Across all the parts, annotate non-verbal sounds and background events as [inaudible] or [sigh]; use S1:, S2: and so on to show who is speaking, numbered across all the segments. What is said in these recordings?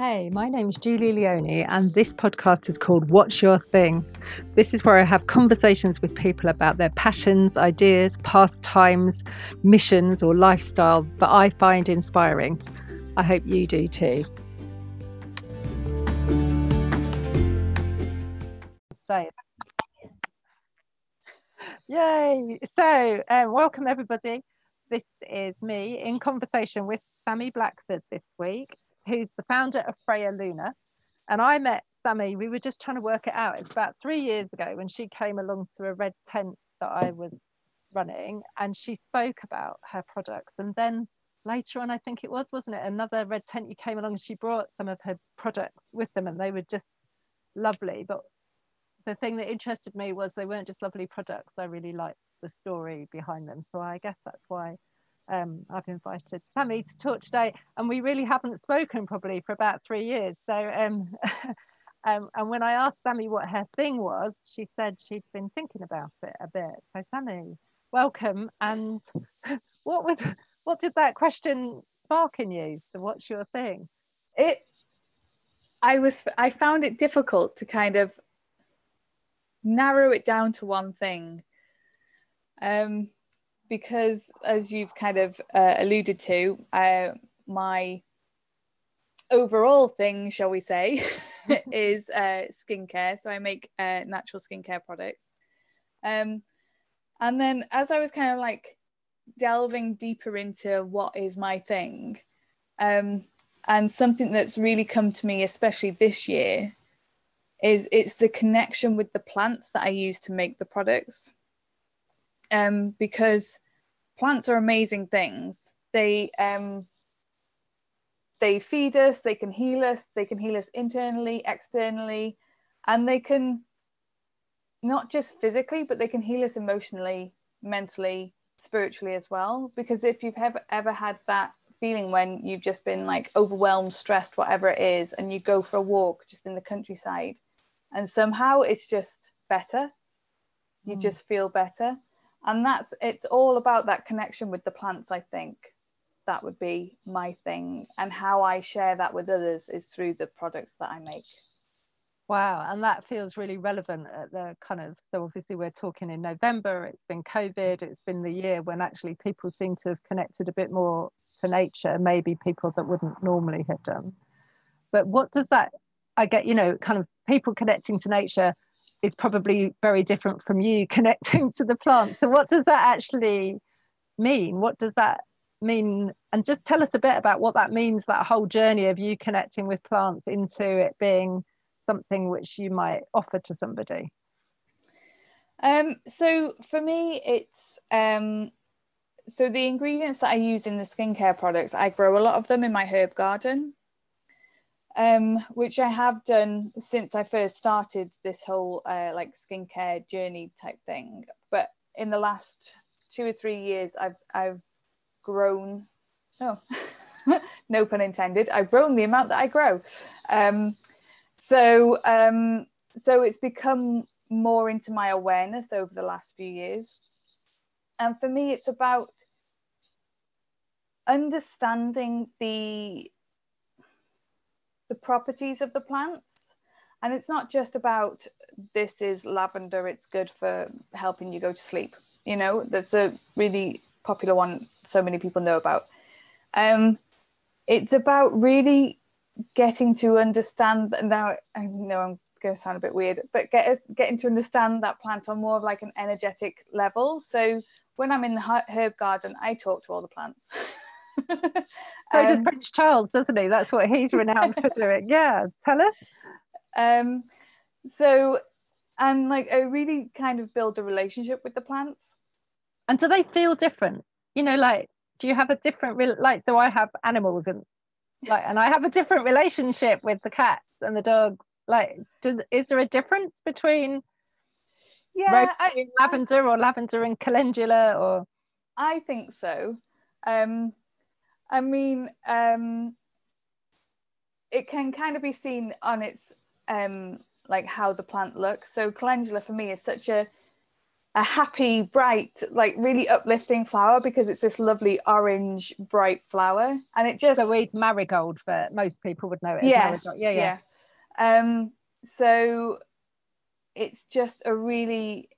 S1: Hey, my name is Julie Leone, and this podcast is called What's Your Thing? This is where I have conversations with people about their passions, ideas, pastimes, missions, or lifestyle that I find inspiring. I hope you do too. So, yay! So, um, welcome everybody. This is me in conversation with Sammy Blackford this week who's the founder of Freya Luna. And I met Sammy, we were just trying to work it out. It's about three years ago when she came along to a red tent that I was running and she spoke about her products. And then later on, I think it was, wasn't it? Another red tent, you came along and she brought some of her products with them and they were just lovely. But the thing that interested me was they weren't just lovely products. I really liked the story behind them. So I guess that's why um, I've invited Sammy to talk today, and we really haven't spoken probably for about three years. So, um, [laughs] um, and when I asked Sammy what her thing was, she said she'd been thinking about it a bit. So, Sammy, welcome. And [laughs] what was what did that question spark in you? So, what's your thing?
S2: It, I was, I found it difficult to kind of narrow it down to one thing. Um, because as you've kind of uh, alluded to, uh, my overall thing, shall we say, [laughs] [laughs] is uh, skincare. So I make uh, natural skincare products. Um, and then as I was kind of like delving deeper into what is my thing, um, and something that's really come to me, especially this year, is it's the connection with the plants that I use to make the products um, because plants are amazing things. They um, they feed us, they can heal us, they can heal us internally, externally, and they can not just physically, but they can heal us emotionally, mentally, spiritually as well. Because if you've ever ever had that feeling when you've just been like overwhelmed, stressed, whatever it is, and you go for a walk just in the countryside, and somehow it's just better, you mm. just feel better and that's it's all about that connection with the plants i think. That would be my thing. And how i share that with others is through the products that i make.
S1: Wow. And that feels really relevant at the kind of so obviously we're talking in november it's been covid it's been the year when actually people seem to have connected a bit more to nature maybe people that wouldn't normally have done. But what does that i get you know kind of people connecting to nature is probably very different from you [laughs] connecting to the plant. So, what does that actually mean? What does that mean? And just tell us a bit about what that means that whole journey of you connecting with plants into it being something which you might offer to somebody.
S2: Um, so, for me, it's um, so the ingredients that I use in the skincare products, I grow a lot of them in my herb garden um, which I have done since I first started this whole uh, like skincare journey type thing. But in the last two or three years, I've I've grown. No, [laughs] no pun intended. I've grown the amount that I grow. Um, so um, so it's become more into my awareness over the last few years. And for me, it's about understanding the properties of the plants. And it's not just about this is lavender, it's good for helping you go to sleep. You know, that's a really popular one so many people know about. Um, it's about really getting to understand now I know I'm going to sound a bit weird, but get, getting to understand that plant on more of like an energetic level. So when I'm in the herb garden, I talk to all the plants. [laughs] [laughs]
S1: so um, does Prince Charles, doesn't he? That's what he's [laughs] renowned for doing. Yeah, tell us.
S2: Um, so, and like I really kind of build a relationship with the plants.
S1: And do they feel different? You know, like, do you have a different re- like? So I have animals and like, and I have a different relationship with the cats and the dogs. Like, do, is there a difference between
S2: yeah,
S1: I, lavender or lavender and calendula or?
S2: I think so. Um, I mean, um, it can kind of be seen on its um, like how the plant looks. So calendula for me is such a a happy, bright, like really uplifting flower because it's this lovely orange, bright flower, and it just
S1: so we'd marigold for most people would know it.
S2: Yeah,
S1: yeah, yeah.
S2: yeah. Um, so it's just a really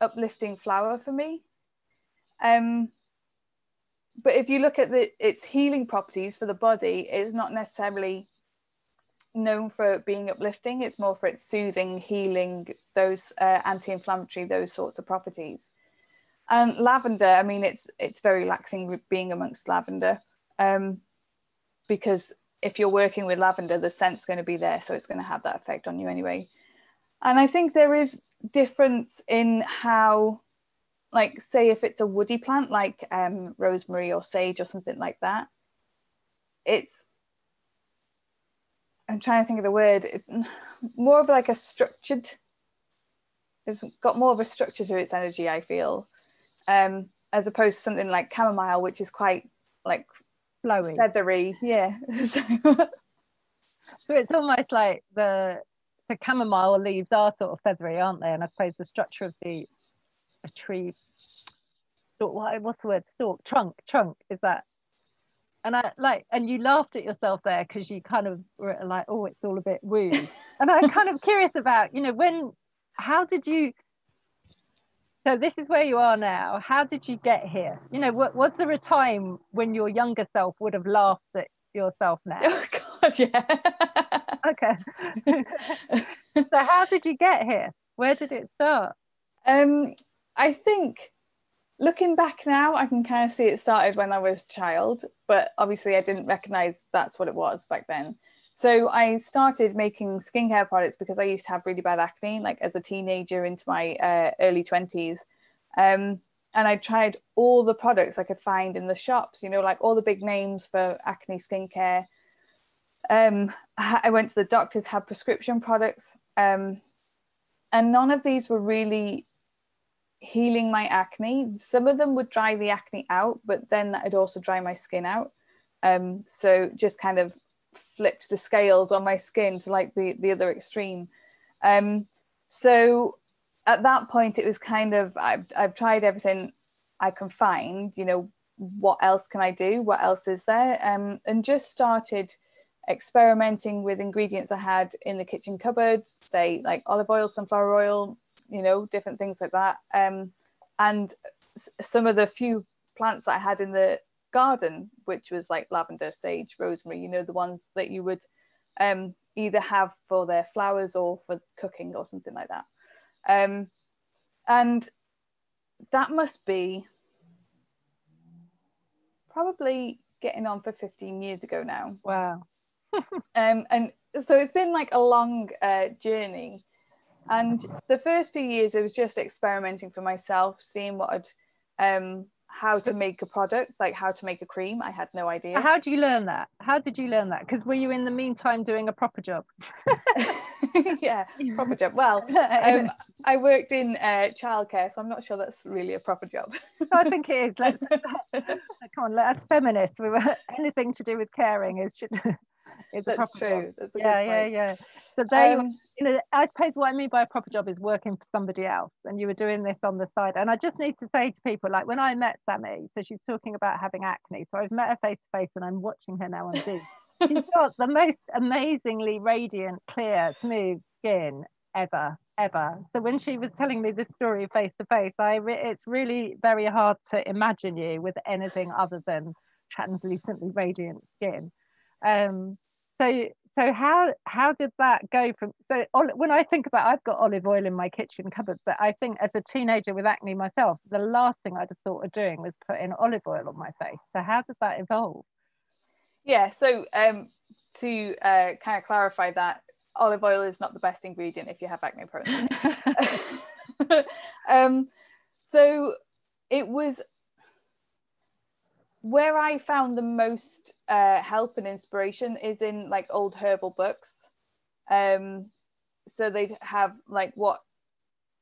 S2: uplifting flower for me. Um, but if you look at the its healing properties for the body, it's not necessarily known for being uplifting. It's more for its soothing, healing, those uh, anti-inflammatory, those sorts of properties. And lavender, I mean, it's it's very relaxing being amongst lavender, um, because if you're working with lavender, the scent's going to be there, so it's going to have that effect on you anyway. And I think there is difference in how, like, say if it's a woody plant like um, rosemary or sage or something like that, it's I'm trying to think of the word. It's [laughs] more of like a structured. It's got more of a structure to its energy. I feel, um, as opposed to something like chamomile, which is quite like
S1: flowy,
S2: feathery. Yeah. [laughs] so
S1: it's almost like the the chamomile leaves are sort of feathery, aren't they? And I suppose the structure of the a tree. What, what's the word? Stalk, trunk, trunk. Is that and I like, and you laughed at yourself there because you kind of were like, oh, it's all a bit woo. [laughs] and I'm kind of curious about, you know, when, how did you, so this is where you are now. How did you get here? You know, what, was there a time when your younger self would have laughed at yourself now? [laughs]
S2: Oh God, yeah.
S1: okay. [laughs] so how did you get here? Where did it start?
S2: Um, I think looking back now, I can kind of see it started when I was a child, but obviously I didn't recognize that's what it was back then. So I started making skincare products because I used to have really bad acne, like as a teenager into my uh, early 20s. Um, and I tried all the products I could find in the shops, you know, like all the big names for acne skincare. Um, I went to the doctors, had prescription products, um, and none of these were really healing my acne. Some of them would dry the acne out, but then that'd also dry my skin out. Um, so just kind of flipped the scales on my skin to like the the other extreme. Um, so at that point, it was kind of I've I've tried everything I can find. You know, what else can I do? What else is there? Um, and just started experimenting with ingredients I had in the kitchen cupboard, say like olive oil, sunflower oil, you know, different things like that. Um, and some of the few plants that I had in the garden, which was like lavender, sage, rosemary, you know, the ones that you would um, either have for their flowers or for cooking or something like that. Um, and that must be probably getting on for 15 years ago now.
S1: Wow. [laughs]
S2: um, and so it's been like a long uh, journey and the first few years, it was just experimenting for myself, seeing what I'd, um, how to make a product, like how to make a cream. I had no idea.
S1: How do you learn that? How did you learn that? Because were you in the meantime doing a proper job? [laughs] [laughs]
S2: yeah, [laughs] proper job. Well, um, I worked in uh, childcare, so I'm not sure that's really a proper job.
S1: I think it is. Let's come on. Let's feminists. We were anything to do with caring is should
S2: it's That's true. That's
S1: yeah, yeah, yeah. So they, um, you know, I suppose what I mean by a proper job is working for somebody else, and you were doing this on the side. And I just need to say to people, like when I met Sammy, so she's talking about having acne. So I've met her face to face, and I'm watching her now on Zoom. she's [laughs] got the most amazingly radiant, clear, smooth skin ever, ever. So when she was telling me this story face to face, I re- it's really very hard to imagine you with anything other than translucently radiant skin. Um, so so how how did that go from so when i think about i've got olive oil in my kitchen cupboard but i think as a teenager with acne myself the last thing i'd have thought of doing was putting olive oil on my face. So how did that evolve?
S2: Yeah so um to uh, kind of clarify that olive oil is not the best ingredient if you have acne prone. [laughs] [laughs] Um so it was where I found the most uh, help and inspiration is in like old herbal books. Um, so they'd have like what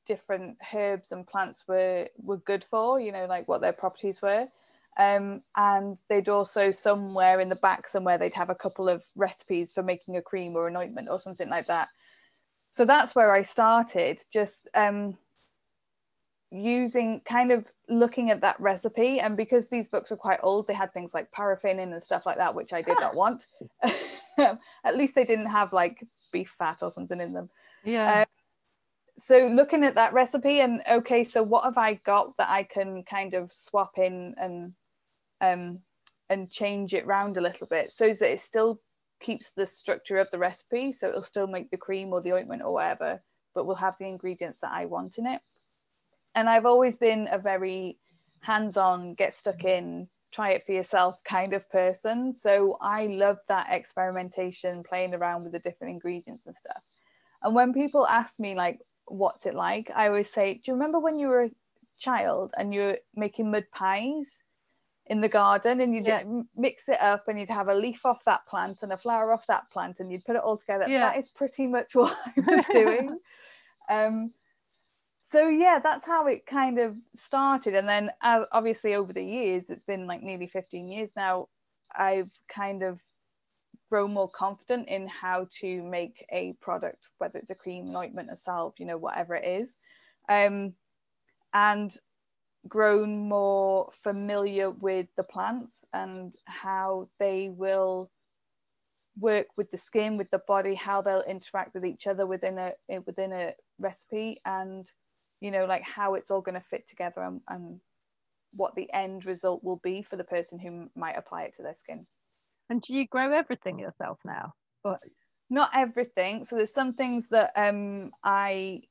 S2: different herbs and plants were were good for, you know, like what their properties were. Um, and they'd also somewhere in the back somewhere they'd have a couple of recipes for making a cream or an ointment or something like that. So that's where I started, just um, using kind of looking at that recipe and because these books are quite old they had things like paraffin in and stuff like that which i did not [laughs] want. [laughs] At least they didn't have like beef fat or something in them.
S1: Yeah. Uh,
S2: so looking at that recipe and okay so what have i got that i can kind of swap in and um and change it round a little bit so that it still keeps the structure of the recipe so it'll still make the cream or the ointment or whatever but we'll have the ingredients that i want in it and I've always been a very hands on, get stuck in, try it for yourself kind of person. So I love that experimentation, playing around with the different ingredients and stuff. And when people ask me, like, what's it like? I always say, Do you remember when you were a child and you were making mud pies? in the garden and you'd yeah. mix it up and you'd have a leaf off that plant and a flower off that plant and you'd put it all together. Yeah. That is pretty much [laughs] what I was doing. [laughs] um, so yeah that's how it kind of started. And then uh, obviously over the years it's been like nearly 15 years now i've kind of grown more confident in how to make a product whether it's a cream an ointment a salve you know whatever it is. Um, and grown more familiar with the plants and how they will work with the skin with the body how they'll interact with each other within a within a recipe. And you know like how it's all going to fit together and, and what the end result will be for the person who might apply it to their skin.
S1: And do you grow everything yourself now?
S2: Or not everything. So there's some things that um i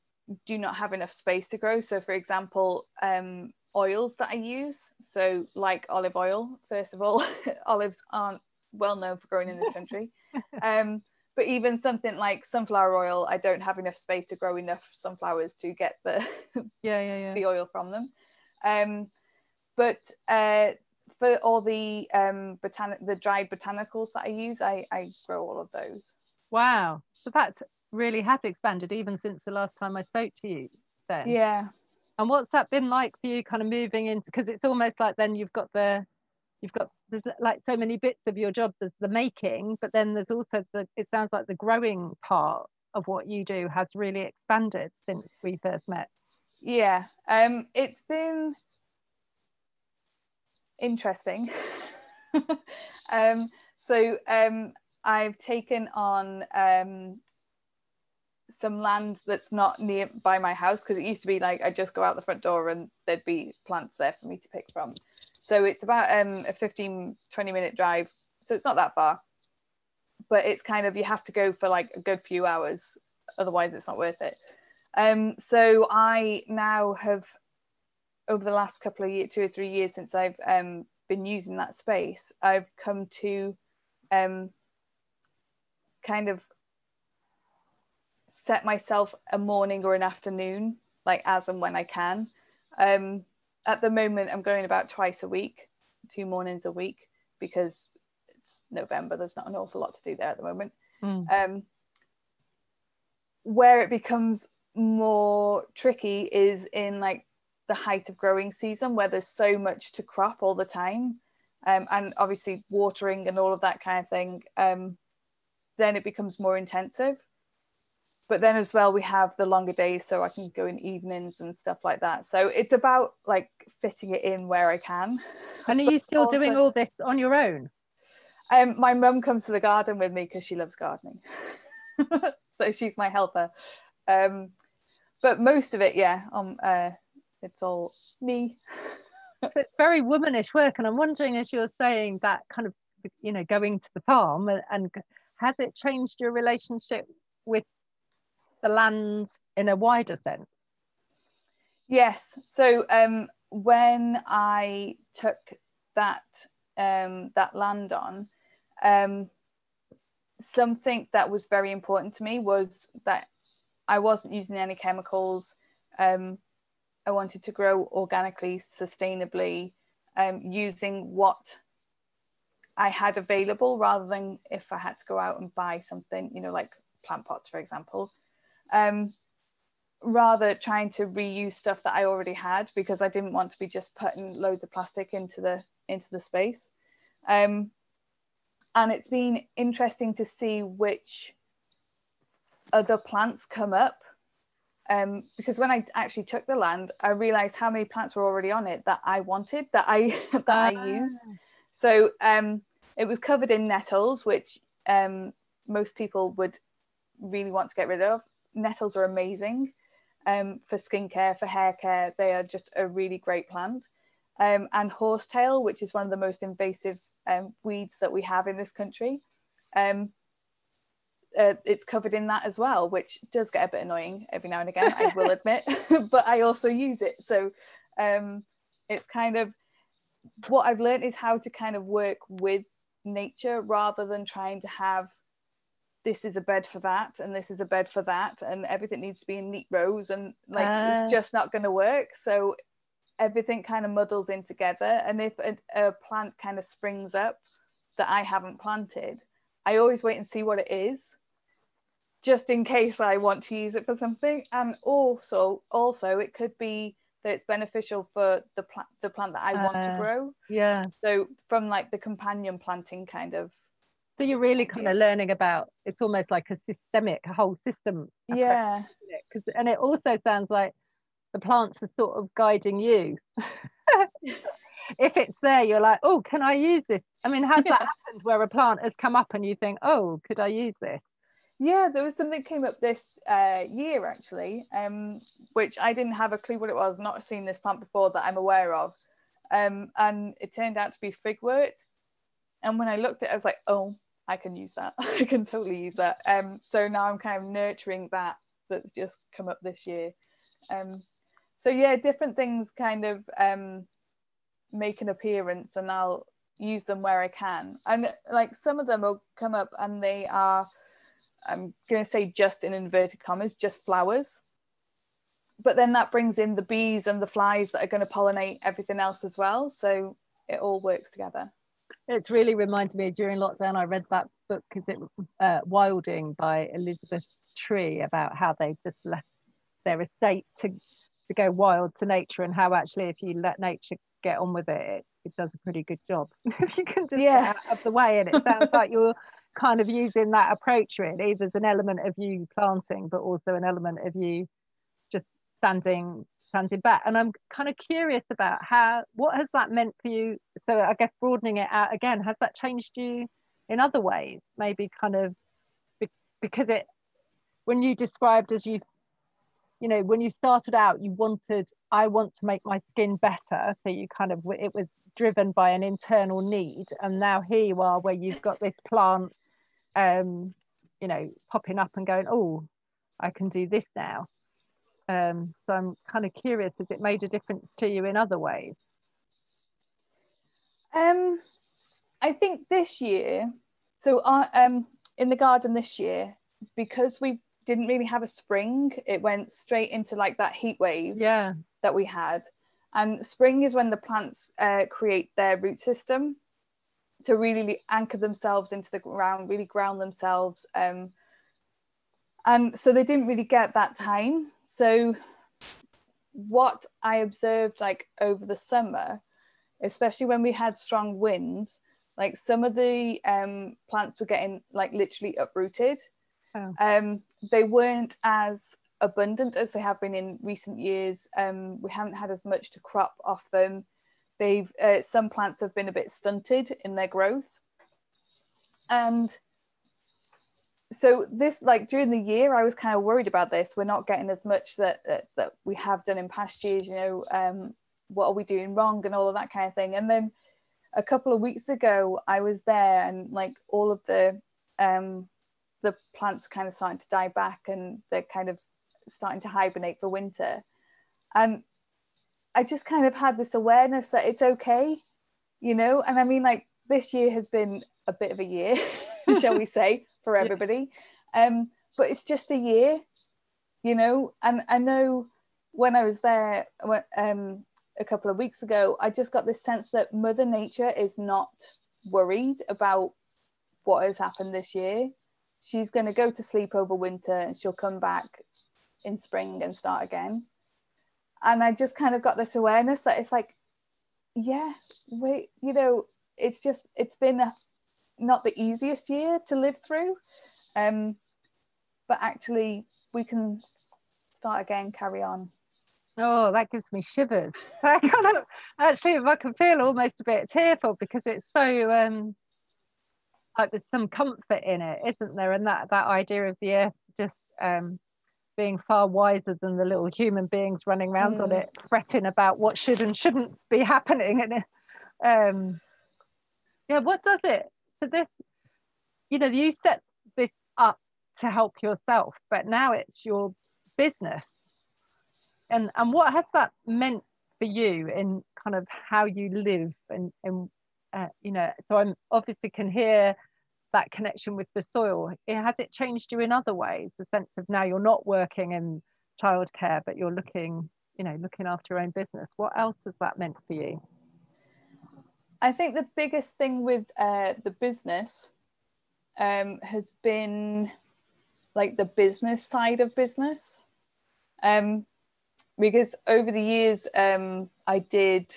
S2: do not have enough space to grow. So for example um oils that i use. So like olive oil first of all [laughs] olives aren't well known for growing in this country. [laughs] Um but even something like sunflower oil i don't have enough space to grow enough sunflowers to get the [laughs]
S1: yeah yeah, yeah.
S2: the oil from them. Um, but uh, for all the um botanic the dried botanicals that i use i i grow all of those.
S1: Wow. So that really has expanded even since the last time i spoke to you then.
S2: Yeah.
S1: And what's that been like for you kind of moving into because it's almost like then you've got the you've got there's like so many bits of your job there's the making but then there's also the it sounds like the growing part of what you do has really expanded since we first met
S2: yeah um it's been interesting [laughs] um so um i've taken on um some land that's not near by my house because it used to be like I'd just go out the front door and there'd be plants there for me to pick from. So it's about um, a 15, 20 minute drive. So it's not that far. But it's kind of, you have to go for like a good few hours. Otherwise, it's not worth it. Um, so I now have, over the last couple of years, two or three years since I've um, been using that space, I've come to um, kind of set myself a morning or an afternoon, like as and when I can. Um, at the moment i'm going about twice a week two mornings a week because it's november. There's not an awful lot to do there at the moment. Mm. um, where it becomes more tricky is in like the height of growing season where there's so much to crop all the time um, and obviously watering and all of that kind of thing um, then it becomes more intensive but then as well we have the longer days so i can go in evenings and stuff like that. So it's about like fitting it in where i can. [laughs]
S1: And are you still also, doing all this on your own?
S2: Um, my mum comes to the garden with me because she loves gardening. [laughs] So she's my helper. Um, but most of it yeah um, uh, it's all me.
S1: So it's very womanish work and i'm wondering as you're saying that kind of you know going to the farm and, and has it changed your relationship with the land in a wider sense?
S2: Yes. So um, when I took that um, that land on, um, something that was very important to me was that I wasn't using any chemicals. Um, I wanted to grow organically, sustainably, um, using what I had available rather than if I had to go out and buy something, you know, like plant pots, for example um, rather trying to reuse stuff that I already had because I didn't want to be just putting loads of plastic into the into the space. Um, and it's been interesting to see which other plants come up um, because when I actually took the land, I realized how many plants were already on it that I wanted that I [laughs] that I use. Ah. So um, it was covered in nettles, which um, most people would really want to get rid of. Nettles are amazing um, for skincare, for hair care. They are just a really great plant. Um, and horsetail, which is one of the most invasive um, weeds that we have in this country. Um, uh, it's covered in that as well, which does get a bit annoying every now and again, I will [laughs] admit, [laughs] but I also use it. So um, it's kind of what I've learned is how to kind of work with nature rather than trying to have this is a bed for that and this is a bed for that and everything needs to be in neat rows and like uh, it's ah. just not going to work. So everything kind of muddles in together and if a, a, plant kind of springs up that i haven't planted i always wait and see what it is just in case i want to use it for something. And also also it could be that it's beneficial for the plant the plant that i want uh, to grow.
S1: yeah.
S2: So from like the companion planting kind of
S1: so you're really kind of learning about it's almost like a systemic a whole system
S2: yeah.
S1: because and it also sounds like the plants are sort of guiding you. [laughs] If it's there you're like oh can i use this? I mean has that happened where a plant has come up and you think oh could i use this?
S2: Yeah there was something came up this uh, year actually um, which i didn't have a clue what it was not seen this plant before that i'm aware of. Um, and it turned out to be figwort and when i looked at it i was like oh I can use that. [laughs] I can totally use that. Um, so now I'm kind of nurturing that that's just come up this year. Um, so yeah, different things kind of um, make an appearance, and I'll use them where I can. And like some of them will come up, and they are, I'm going to say just in inverted commas, just flowers. But then that brings in the bees and the flies that are going to pollinate everything else as well. So it all works together
S1: it's really reminds me during lockdown i read that book because it uh, wilding by elizabeth tree about how they just left their estate to to go wild to nature and how actually if you let nature get on with it it, it does a pretty good job [laughs] if you can just yeah. get out of the way and it sounds like you're kind of using that approach really there's an element of you planting but also an element of you just standing standing back and i'm kind of curious about how what has that meant for you? So i guess broadening it out again has that changed you in other ways? Maybe kind of because it when you described as you you know when you started out you wanted i want to make my skin better so you kind of it was driven by an internal need and now here you are where you've got this plant um you know popping up and going oh i can do this now um, so I'm kind of curious, has it made a difference to you in other ways?
S2: Um, I think this year, so uh, um, in the garden this year, because we didn't really have a spring, it went straight into like that heat wave
S1: yeah.
S2: that we had. And spring is when the plants uh, create their root system to really anchor themselves into the ground, really ground themselves. Um, and so they didn't really get that time. So what i observed like over the summer especially when we had strong winds like some of the um, plants were getting like literally uprooted. Oh. um, they weren't as abundant as they have been in recent years. Um, we haven't had as much to crop off them. They've uh, some plants have been a bit stunted in their growth. And so this like during the year i was kind of worried about this. We're not getting as much that that, that we have done in past years you know um, what are we doing wrong and all of that kind of thing. And then a couple of weeks ago i was there and like all of the um the plants kind of starting to die back and they're kind of starting to hibernate for winter. And i just kind of had this awareness that it's okay you know? And i mean like this year has been a bit of a year [laughs] shall we say, for everybody. Um, but it's just a year, you know. And I know when I was there um, a couple of weeks ago, I just got this sense that Mother Nature is not worried about what has happened this year. She's going to go to sleep over winter and she'll come back in spring and start again. And I just kind of got this awareness that it's like, yeah, wait, you know, it's just, it's been a not the easiest year to live through. Um, but actually, we can start again, carry on.
S1: Oh, that gives me shivers. [laughs] I kind of actually, I can feel almost a bit tearful because it's so um, like there's some comfort in it, isn't there? And that that idea of the earth just um, being far wiser than the little human beings running around mm. on it, fretting about what should and shouldn't be happening. And um, yeah, what does it? So this, you know, you set this up to help yourself, but now it's your business. And and what has that meant for you in kind of how you live and and uh, you know? So I'm obviously can hear that connection with the soil. It, has it changed you in other ways? The sense of now you're not working in childcare, but you're looking, you know, looking after your own business. What else has that meant for you?
S2: I think the biggest thing with uh, the business um, has been like the business side of business. Um, because over the years, um, I did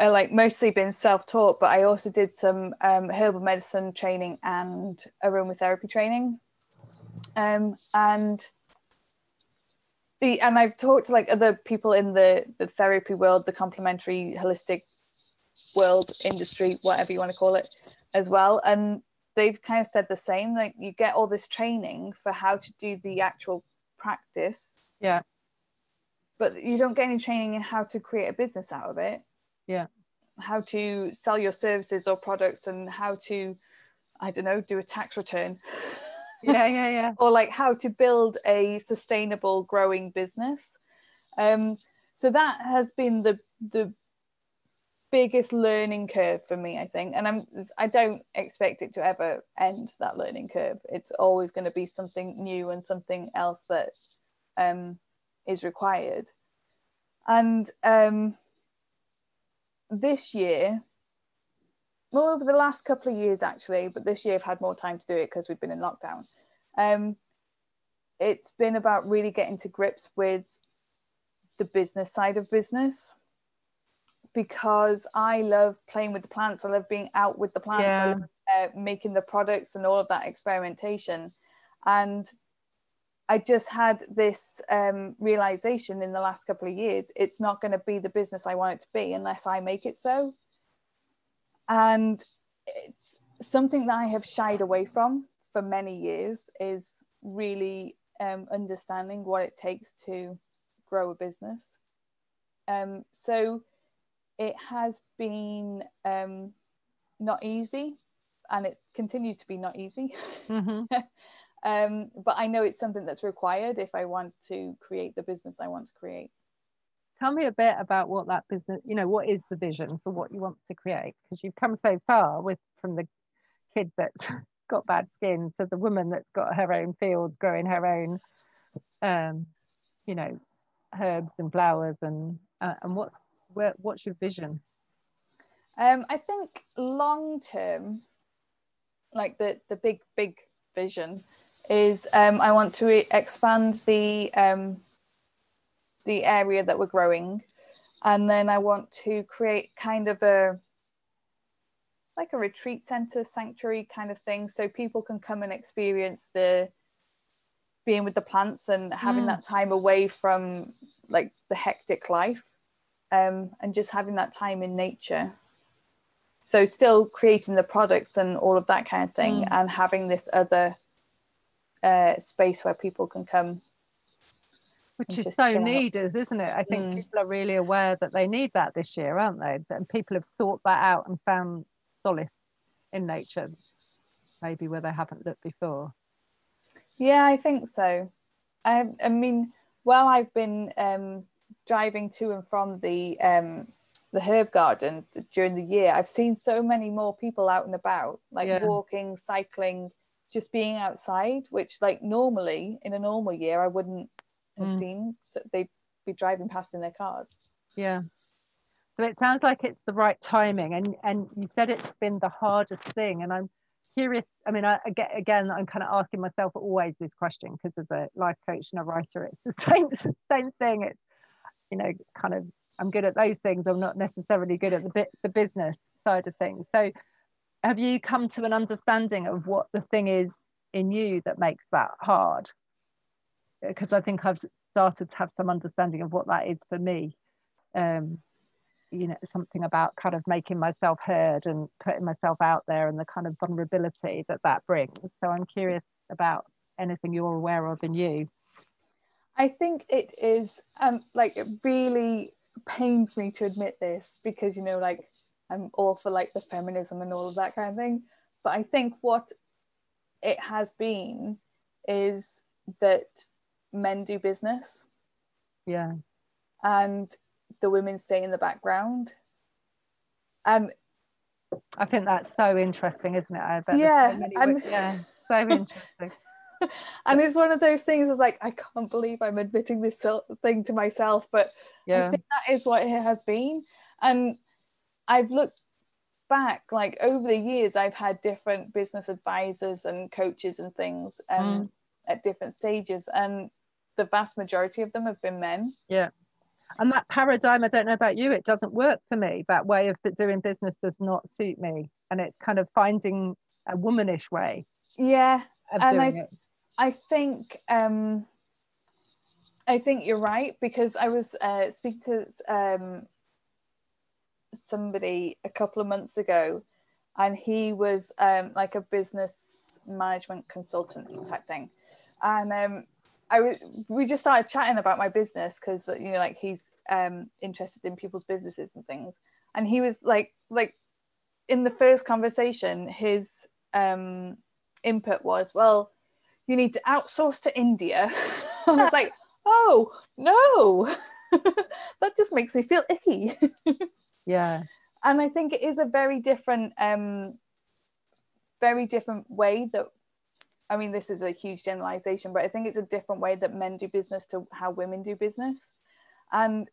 S2: uh, like mostly been self-taught, but I also did some um, herbal medicine training and aromatherapy training. Um, and the and I've talked to like other people in the the therapy world, the complementary holistic world industry, whatever you want to call it, as well. And they've kind of said the same. Like you get all this training for how to do the actual practice.
S1: Yeah.
S2: But you don't get any training in how to create a business out of it.
S1: Yeah.
S2: How to sell your services or products and how to, I don't know, do a tax return.
S1: Yeah, yeah, yeah. [laughs]
S2: or like how to build a sustainable growing business. Um, so that has been the the biggest learning curve for me i think. And i'm i don't expect it to ever end that learning curve. It's always going to be something new and something else that um, is required. And um, this year well over the last couple of years actually but this year i've had more time to do it because we've been in lockdown. Um, it's been about really getting to grips with the business side of business because I love playing with the plants. I love being out with the plants. Yeah. Love, uh, making the products and all of that experimentation. And I just had this um, realization in the last couple of years it's not going to be the business I want it to be unless I make it so. And it's something that I have shied away from for many years is really um, understanding what it takes to grow a business. Um, so it has been um, not easy and it continues to be not easy. Mm-hmm. [laughs] um, but I know it's something that's required if I want to create the business I want to create.
S1: Tell me a bit about what that business, you know, what is the vision for what you want to create? Because you've come so far with from the kid that's [laughs] got bad skin to the woman that's got her own fields growing her own, um, you know, herbs and flowers and uh, and what where, what's your vision?
S2: Um, I think long term, like the the big big vision, is um, I want to expand the um, the area that we're growing, and then I want to create kind of a like a retreat center sanctuary kind of thing so people can come and experience the being with the plants and having mm. that time away from like the hectic life um, and just having that time in nature. So still creating the products and all of that kind of thing, mm. and having this other uh, space where people can come.
S1: Which is so needed, isn't it? I think mm. people are really aware that they need that this year, aren't they? And people have sought that out and found solace in nature, maybe where they haven't looked before.
S2: Yeah, I think so. I, I mean, while I've been um, driving to and from the um, the herb garden during the year, I've seen so many more people out and about, like yeah. walking, cycling, just being outside, which like normally in a normal year I wouldn't have mm. seen. So they'd be driving past in their cars.
S1: Yeah. So it sounds like it's the right timing, and and you said it's been the hardest thing, and I'm curious. I mean, I, again, I'm kind of asking myself always this question because as a life coach and a writer, it's the [laughs] same same thing. It's you know kind of i'm good at those things i'm not necessarily good at the bit the business side of things so have you come to an understanding of what the thing is in you that makes that hard because I think I've started to have some understanding of what that is for me. Um, you know, something about kind of making myself heard and putting myself out there and the kind of vulnerability that that brings. So I'm curious about anything you're aware of in you.
S2: I think it is um like it really pains me to admit this because you know like I'm all for like the feminism and all of that kind of thing. But I think what it has been is that men do business.
S1: Yeah.
S2: And the women stay in the background. And
S1: I think that's so interesting, isn't it? I bet
S2: yeah,
S1: so yeah, so interesting. [laughs]
S2: and it's one of those things of like I can't believe I'm admitting this thing to myself, but yeah. I think that is what it has been. And I've looked back like over the years I've had different business advisors and coaches and things um, mm. at different stages and the vast majority of them have been men.
S1: Yeah. And that paradigm, I don't know about you, it doesn't work for me. That way of doing business does not suit me. And it's kind of finding a womanish way.
S2: Yeah. and I, it. I think um, I think you're right because I was uh, speaking to um, somebody a couple of months ago, and he was um, like a business management consultant type thing, and um, I was we just started chatting about my business because you know like he's um, interested in people's businesses and things, and he was like like in the first conversation his um, input was well you need to outsource to India. [laughs] I was like, oh no, [laughs] that just makes me feel icky. [laughs]
S1: yeah.
S2: And I think it is a very different, um, very different way that I mean, this is a huge generalization, but I think it's a different way that men do business to how women do business. And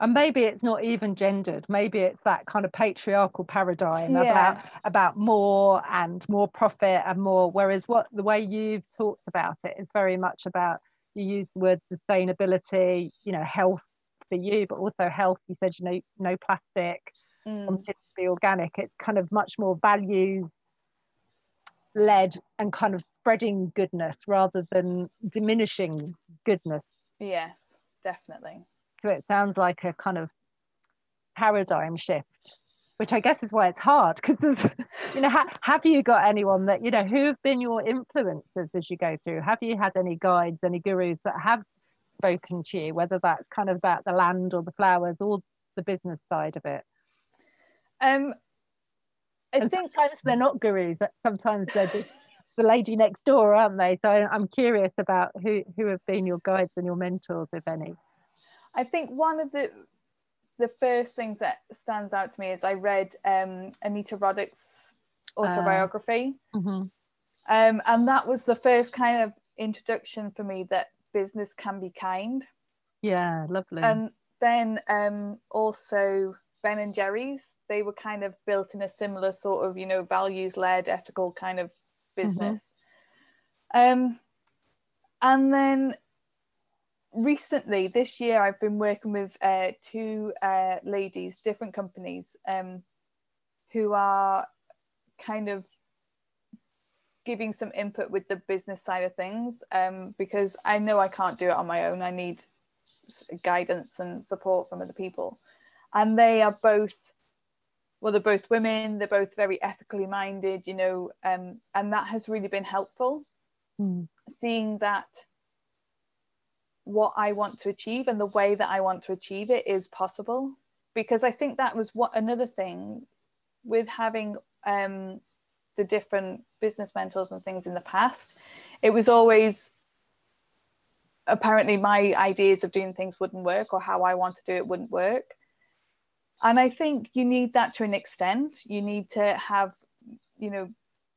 S1: and maybe it's not even gendered maybe it's that kind of patriarchal paradigm yeah. about about more and more profit and more whereas what the way you've talked about it is very much about you use the word sustainability you know health for you but also health you said you know no plastic mm. wanted to be organic it's kind of much more values led and kind of spreading goodness rather than diminishing goodness
S2: yes definitely
S1: to it sounds like a kind of paradigm shift which I guess is why it's hard because you know ha- have you got anyone that you know who have been your influences as you go through? Have you had any guides any gurus that have spoken to you whether that's kind of about the land or the flowers or the business side of it?
S2: Um I
S1: and
S2: think
S1: sometimes they're not gurus but sometimes they're just the lady next door aren't they? So I'm curious about who who have been your guides and your mentors if any
S2: I think one of the the first things that stands out to me is I read um, Anita Roddick's autobiography, uh, mm-hmm. um, and that was the first kind of introduction for me that business can be kind.
S1: Yeah, lovely.
S2: And then um, also Ben and Jerry's, they were kind of built in a similar sort of you know values led, ethical kind of business. Mm-hmm. Um, and then recently this year i've been working with uh, two uh, ladies different companies um, who are kind of giving some input with the business side of things um, because i know i can't do it on my own. I need guidance and support from other people. And they are both well they're both women they're both very ethically minded you know um, and that has really been helpful. Mm. seeing that what I want to achieve and the way that I want to achieve it is possible. Because I think that was what another thing with having um, the different business mentors and things in the past. It was always apparently my ideas of doing things wouldn't work or how I want to do it wouldn't work. And I think you need that to an extent. You need to have, you know,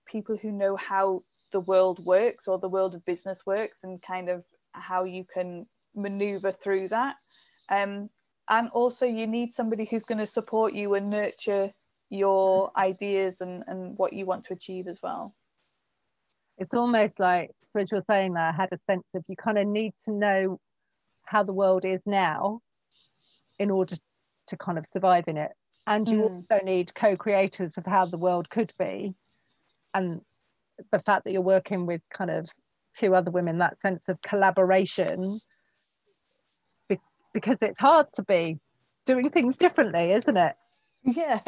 S2: people who know how the world works or the world of business works and kind of how you can maneuver through that. Um, and also, you need somebody who's going to support you and nurture your ideas and, and what you want to achieve as well.
S1: It's almost like, as you're saying that, I had a sense of you kind of need to know how the world is now in order to kind of survive in it. And you mm. also need co creators of how the world could be. And the fact that you're working with kind of two other women that sense of collaboration be- because it's hard to be doing things differently isn't it?
S2: Yeah.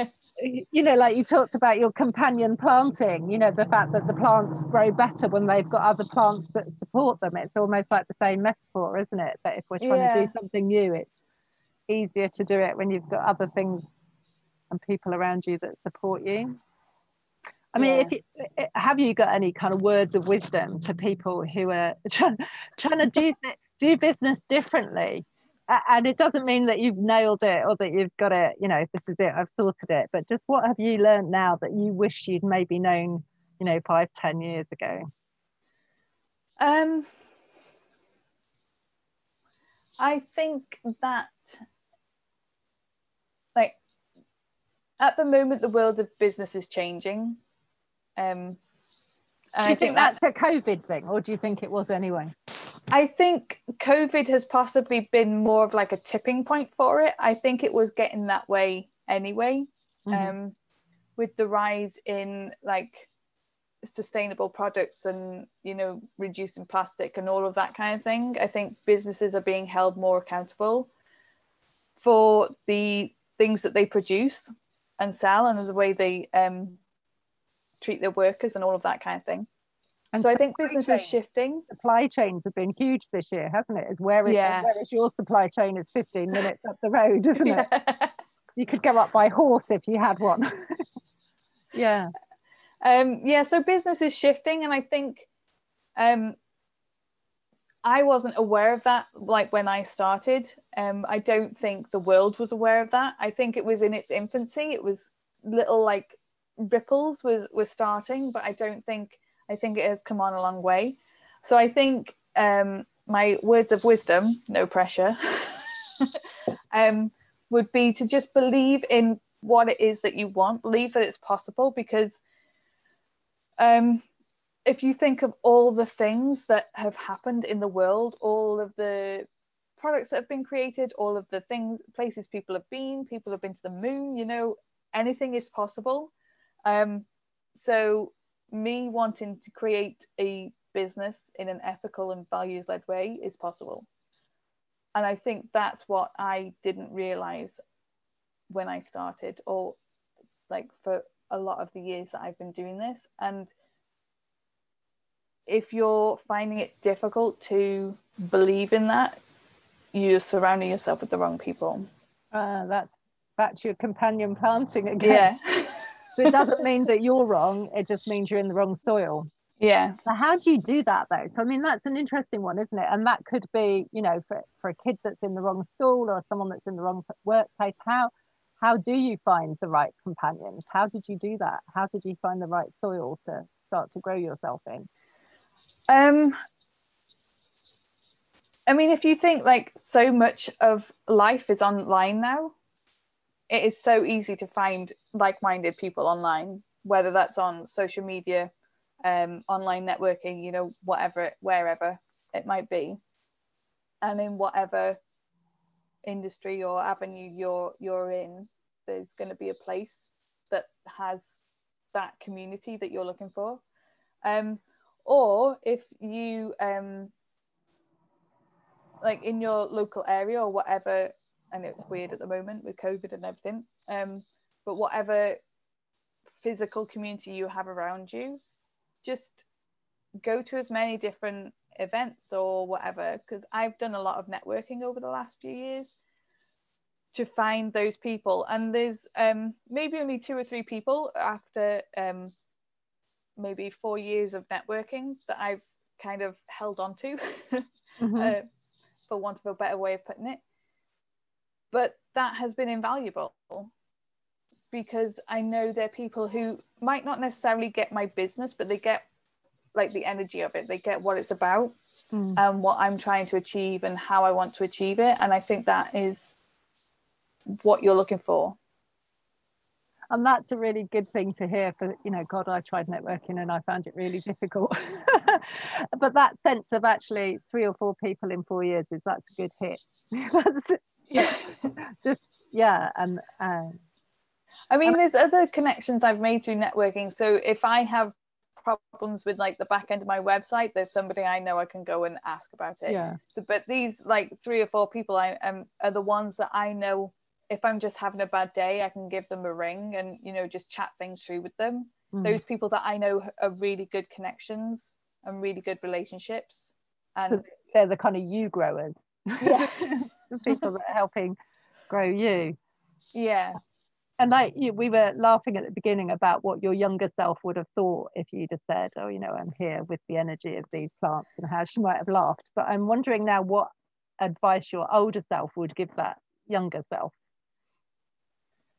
S1: You know like you talked about your companion planting you know the fact that the plants grow better when they've got other plants that support them. It's almost like the same metaphor isn't it? That if we're trying yeah. to do something new it's easier to do it when you've got other things and people around you that support you I mean, yeah. if you, eh, have you got any kind of words of wisdom to people who are [laughs] trying, trying to do [laughs] do business differently? and it doesn't mean that you've nailed it or that you've got it you know this is it i've sorted it but just what have you learned now that you wish you'd maybe known you know five ten years ago
S2: um i think that like at the moment the world of business is changing um
S1: do you I think, think that's a covid thing or do you think it was anyway
S2: I think COVID has possibly been more of like a tipping point for it. I think it was getting that way anyway. Mm-hmm. Um, with the rise in like sustainable products and you know reducing plastic and all of that kind of thing i think businesses are being held more accountable for the things that they produce and sell and the way they um, treat their workers and all of that kind of thing and so I think business chain, is shifting.
S1: Supply chains have been huge this year, hasn't it? Is where is yeah. whereas your supply chain is 15 minutes up the road, isn't it? [laughs] Yeah. You could go up by horse if you had one. [laughs] yeah.
S2: Um, yeah, so business is shifting, and I think um, I wasn't aware of that like when I started. Um, I don't think the world was aware of that. I think it was in its infancy. It was little like ripples was was starting, but I don't think I think it has come on a long way. So I think um, my words of wisdom, no pressure, [laughs] um, would be to just believe in what it is that you want, believe that it's possible because um, if you think of all the things that have happened in the world, all of the products that have been created, all of the things, places people have been, people have been to the moon, you know, anything is possible. Um, so me wanting to create a business in an ethical and values led way is possible. And I think that's what I didn't realize when I started, or like for a lot of the years that I've been doing this. And if you're finding it difficult to believe in that, you're surrounding yourself with the wrong people.
S1: Uh, that's that's your companion planting again. Yeah. [laughs] so it doesn't mean that you're wrong it just means you're in the wrong soil.
S2: Yeah.
S1: So how do you do that though? So i mean that's an interesting one isn't it? And that could be you know for, for a kid that's in the wrong school or someone that's in the wrong workplace how how do you find the right companions? How did you do that? How did you find the right soil to start to grow yourself in?
S2: Um i mean if you think like so much of life is online now it is so easy to find like-minded people online whether that's on social media um, online networking you know whatever wherever it might be. And in whatever industry or avenue you're you're in there's going to be a place that has that community that you're looking for. Um, or if you um, like in your local area or whatever and it's weird at the moment with COVID and everything. Um, but whatever physical community you have around you, just go to as many different events or whatever. Because I've done a lot of networking over the last few years to find those people, and there's um, maybe only two or three people after um, maybe four years of networking that I've kind of held on to, [laughs] mm-hmm. uh, for want of a better way of putting it but that has been invaluable because I know there are people who might not necessarily get my business, but they get like the energy of it. They get what it's about mm. and what I'm trying to achieve and how I want to achieve it. And I think that is what you're looking for.
S1: And that's a really good thing to hear for, you know, God, I tried networking and I found it really difficult. [laughs] but that sense of actually three or four people in four years is that's a good hit. [laughs] that's yeah just yeah and um,
S2: i mean there's other connections i've made through networking so if i have problems with like the back end of my website, there's somebody I know I can go and ask about it.
S1: Yeah.
S2: So, but these like three or four people I am are the ones that I know. If I'm just having a bad day, I can give them a ring and you know just chat things through with them.
S1: Mm.
S2: Those people that I know are really good connections and really good relationships. And
S1: They're the kind of you growers.
S2: yeah, [laughs]
S1: the [laughs] people that are helping grow you.
S2: yeah,
S1: And like you, we were laughing at the beginning about what your younger self would have thought if you'd have said, "Oh, you know, I'm here with the energy of these plants," and how she might have laughed. But I'm wondering now what advice your older self would give that younger self.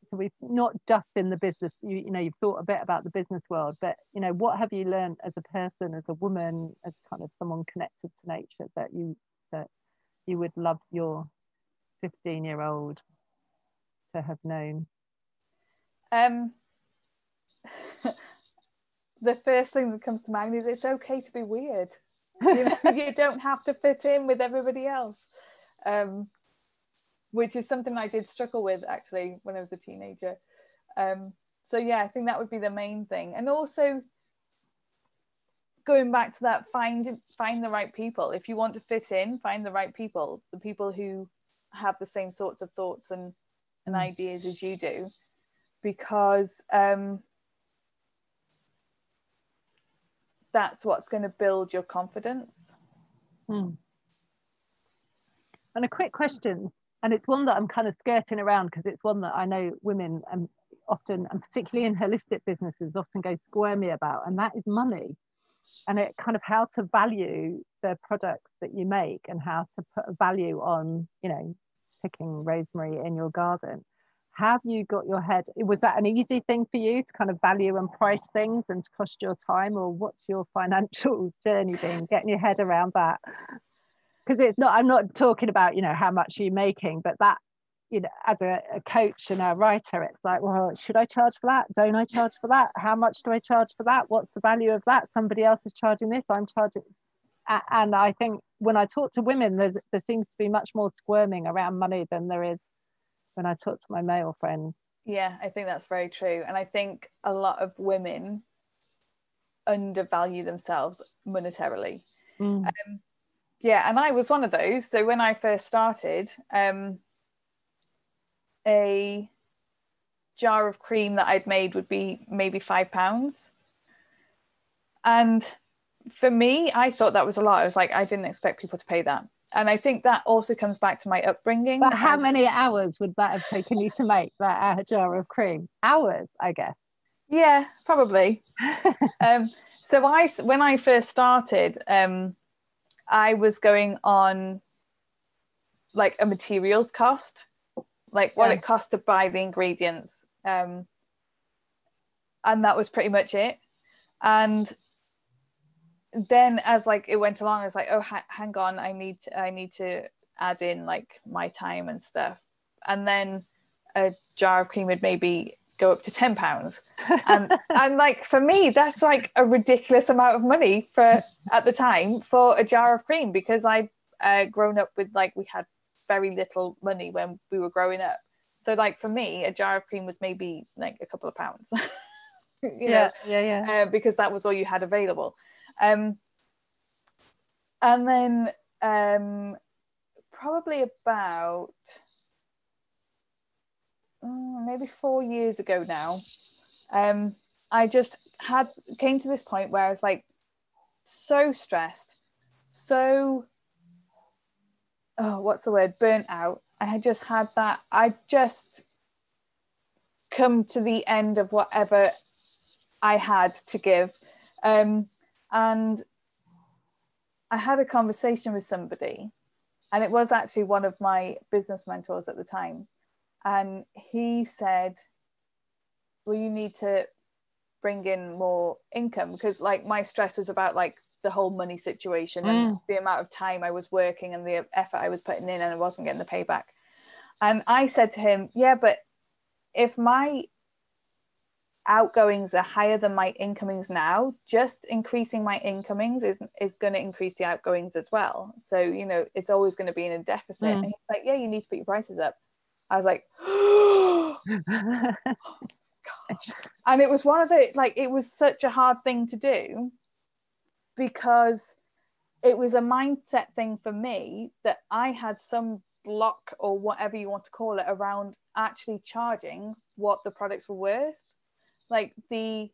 S1: So we've not just in the business, you, you know, you've thought a bit about the business world, but you know, what have you learned as a person, as a woman, as kind of someone connected to nature that you that you would love your 15 year old to have known?
S2: Um, [laughs] the first thing that comes to mind is it's okay to be weird. You, know, [laughs] you don't have to fit in with everybody else, um, which is something I did struggle with actually when I was a teenager. Um, so yeah, I think that would be the main thing, and also going back to that find find the right people. If you want to fit in, find the right people, the people who have the same sorts of thoughts and and
S1: Mm.
S2: ideas as you do because um, that's what's going to build your confidence.
S1: Hmm. And a quick question, and it's one that I'm kind of skirting around because it's one that I know women and often, and particularly in holistic businesses, often go squirmy about, and that is money. And it kind of how to value the products that you make and how to put a value on, you know, picking rosemary in your garden. Have you got your head? Was that an easy thing for you to kind of value and price things and to cost your time, or what's your financial [laughs] journey been getting your head around that? Because it's not, I'm not talking about, you know, how much you're making, but that, you know, as a, a coach and a writer, it's like, well, should I charge for that? Don't I charge for that? How much do I charge for that? What's the value of that? Somebody else is charging this, I'm charging. And I think when I talk to women, there's, there seems to be much more squirming around money than there is when I talk to my male friends.
S2: Yeah, I think that's very true. And I think a lot of women undervalue themselves monetarily.
S1: Mm.
S2: Yeah, and I was one of those. So when I first started, um, a jar of cream that I'd made would be maybe five pounds. And for me, I thought that was a lot. I was like, I didn't expect people to pay that. And I think that also comes back to my upbringing.
S1: But how
S2: as-
S1: many hours would that have taken you to make that uh, jar of cream? Hours, I guess.
S2: Yeah, probably. [laughs] um, so I, when I first started, um, I was going on like a materials cost, like what
S1: Yeah.
S2: it cost to buy the ingredients, um, and that was pretty much it. And then as like it went along, I was like, oh, ha- hang on, I need to, I need to add in like my time and stuff. And then a jar of cream would maybe go up to ten pounds and [laughs] and like for me that's like a ridiculous amount of money for at the time for a jar of cream because i uh, grown up with like we had very little money when we were growing up. So like for me a jar of cream was maybe like a couple of pounds. [laughs] You
S1: yeah, yeah, yeah.
S2: know uh, because that was all you had available. Um and then um probably about mm, maybe four years ago now, um, I just had came to this point where I was like so stressed, so oh, what's the word? Burnt out. I had just had that. I just come to the end of whatever I had to give, um, and I had a conversation with somebody, and it was actually one of my business mentors at the time and he said well you need to bring in more income because like my stress was about like the whole money situation and the amount of time i was working and the effort i was putting in and i wasn't getting the payback. And i said to him yeah but if my outgoings are higher than my incomings now just increasing my incomings is is going to increase the outgoings as well. So you know it's always going to be in a deficit.
S1: Mm.
S2: and he's like yeah you need to put your prices up. I was like, [gasps] [laughs] and and it was one of the like it was such a hard thing to do because it was a mindset thing for me that I had some block or whatever you want to call it around actually charging what the products were worth. Like the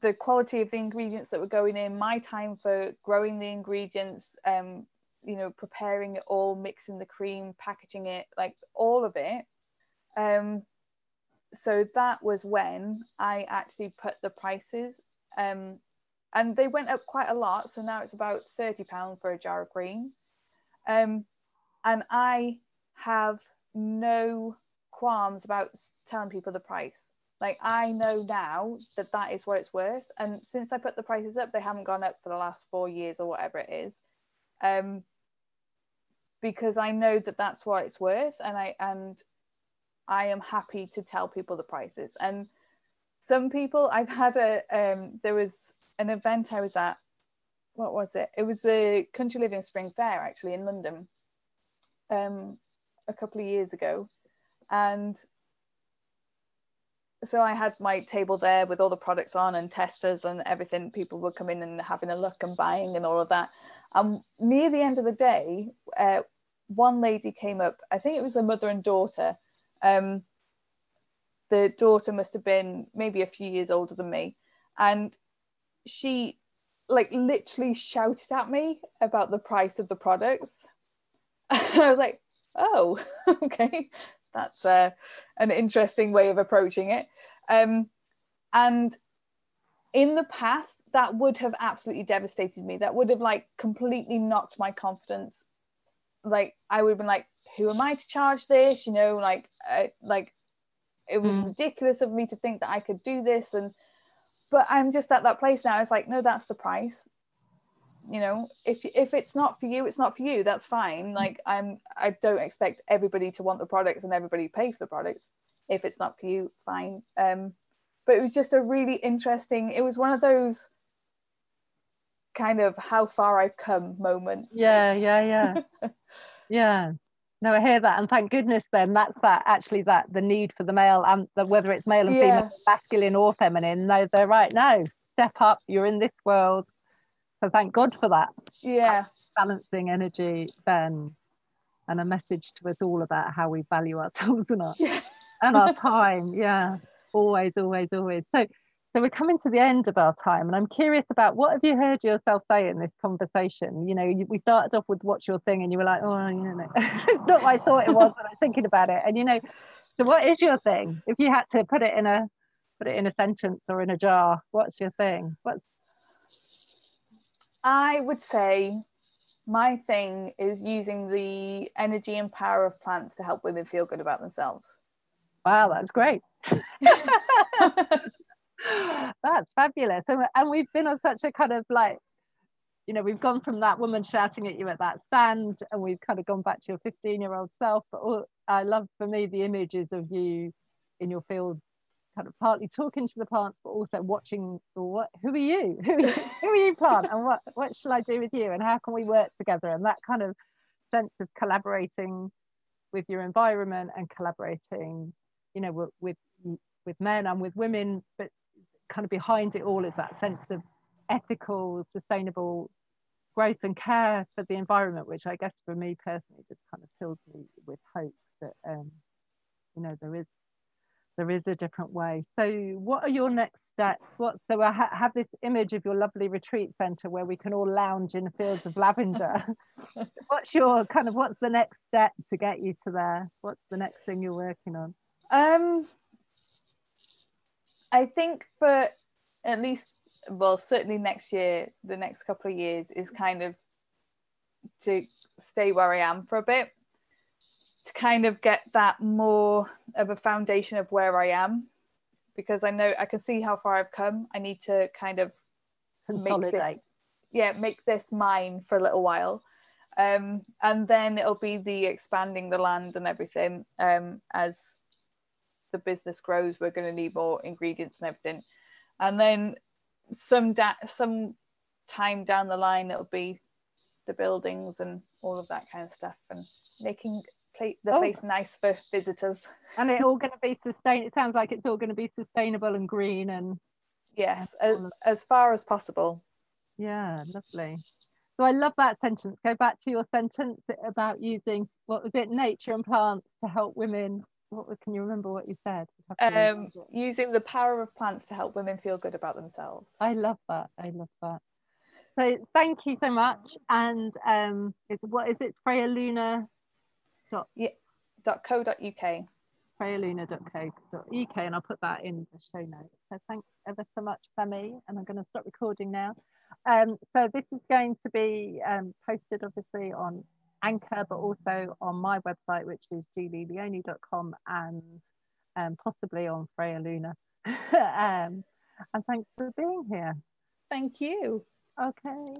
S2: the quality of the ingredients that were going in my time for growing the ingredients um you know preparing it all mixing the cream packaging it like all of it. Um so that was when i actually put the prices um and they went up quite a lot so now it's about 30 pound for a jar of cream. Um and i have no qualms about telling people the price. Like i know now that that is what it's worth and since i put the prices up they haven't gone up for the last four years or whatever it is. Um because i know that that's what it's worth and i and i am happy to tell people the prices. And some people i've had a um there was an event i was at what was it it was the country living spring fair actually in london um a couple of years ago and so I had my table there with all the products on and testers and everything. People were coming and having a look and buying and all of that. And near the end of the day, uh, one lady came up. I think it was a mother and daughter. Um, the daughter must have been maybe a few years older than me, and she like literally shouted at me about the price of the products. [laughs] I was like, "Oh, [laughs] okay, that's uh, an interesting way of approaching it. Um, and in the past, that would have absolutely devastated me. That would have like completely knocked my confidence. Like I would have been like, "Who am I to charge this?" You know, like, uh, like it was mm. ridiculous of me to think that I could do this. And but I'm just at that place now. It's like, no, that's the price. You know if if it's not for you it's not for you. That's fine. Like i'm i don't expect everybody to want the products and everybody pay for the products. If it's not for you fine. Um but it was just a really interesting it was one of those kind of how far i've come moments.
S1: Yeah yeah yeah. [laughs] Yeah no i hear that and thank goodness then that's that actually that the need for the male and the, whether it's male and yeah. female masculine or feminine no they're right no step up you're in this world so thank God for that.
S2: Yeah.
S1: Balancing energy then and a message to us all about how we value ourselves [laughs] and our, and [laughs] our time. Yeah. Always, always, always. So so we're coming to the end of our time and I'm curious about what have you heard yourself say in this conversation? You know, you, we started off with what's your thing and you were like, oh, you know, [laughs] it's not what I thought it was when I was thinking about it. And you know, so what is your thing? If you had to put it in a put it in a sentence or in a jar, what's your thing? What's
S2: I would say my thing is using the energy and power of plants to help women feel good about themselves.
S1: Wow, that's great. [laughs] [laughs] [gasps] that's fabulous. And, and we've been on such a kind of like, you know, we've gone from that woman shouting at you at that stand and we've kind of gone back to your 15 year old self. But all, I love for me the images of you in your field kind of partly talking to the plants, but also watching what who are you? [laughs] Who, who are you, plant? And what what shall I do with you? And how can we work together? And that kind of sense of collaborating with your environment and collaborating, you know, with with, with men and with women, but kind of behind it all is that sense of ethical, sustainable growth and care for the environment, which I guess for me personally just kind of fills me with hope that um, you know there is there is a different way. So, what are your next steps? What so I ha- have this image of your lovely retreat centre where we can all lounge in fields of lavender. [laughs] what's your kind of what's the next step to get you to there? What's the next thing you're working on?
S2: Um, I think for at least well, certainly next year, the next couple of years is kind of to stay where I am for a bit to kind of get that more of a foundation of where I am because I know I can see how far I've come. I need to kind of make this, yeah, make this mine for a little while. Um, and then it'll be the expanding the land and everything um, as the business grows. We're going to need more ingredients and everything, and then some da- some time down the line it'll be the buildings and all of that kind of stuff and making play the
S1: Oh.
S2: place nice for visitors.
S1: And it [laughs] all going to be sustain. It sounds like it's all going to be sustainable and green and
S2: Yes, as as far as possible.
S1: yeah, lovely. So I love that sentence. Go back to your sentence about using what was it, nature and plants to help women. What can you remember what you said? You have to
S2: Um, using the power of plants to help women feel good about themselves.
S1: I love that. I love that. So thank you so much. And um, it's, what is it? Freya Luna dot co dot
S2: .co.uk.
S1: freyaluna.co.uk and I'll put that in the show notes. So thanks ever so much, Sammy. And I'm going to stop recording now. Um, so this is going to be um, posted obviously on Anchor, but also on my website, which is julieleone.com and um, possibly on Freya Luna. [laughs] um, and thanks for being here.
S2: Thank you.
S1: Okay.